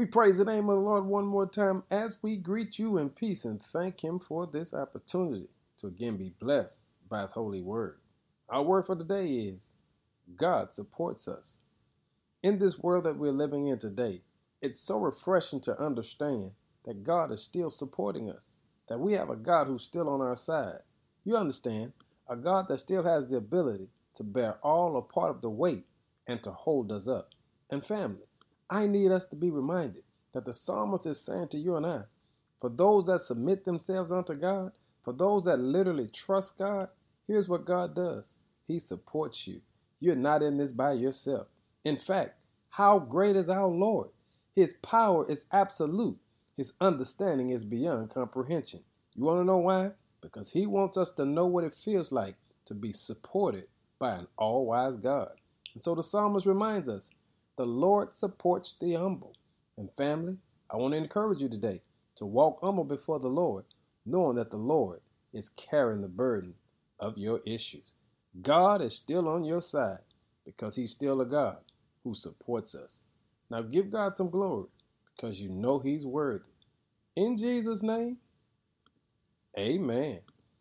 We praise the name of the Lord one more time as we greet you in peace and thank Him for this opportunity to again be blessed by His holy word. Our word for today is God supports us. In this world that we're living in today, it's so refreshing to understand that God is still supporting us, that we have a God who's still on our side. You understand, a God that still has the ability to bear all or part of the weight and to hold us up. And family, I need us to be reminded that the psalmist is saying to you and I, for those that submit themselves unto God, for those that literally trust God, here's what God does He supports you. You're not in this by yourself. In fact, how great is our Lord? His power is absolute, His understanding is beyond comprehension. You want to know why? Because He wants us to know what it feels like to be supported by an all wise God. And so the psalmist reminds us the Lord supports the humble. And family, I want to encourage you today to walk humble before the Lord, knowing that the Lord is carrying the burden of your issues. God is still on your side because He's still a God who supports us. Now give God some glory because you know He's worthy. In Jesus' name, amen.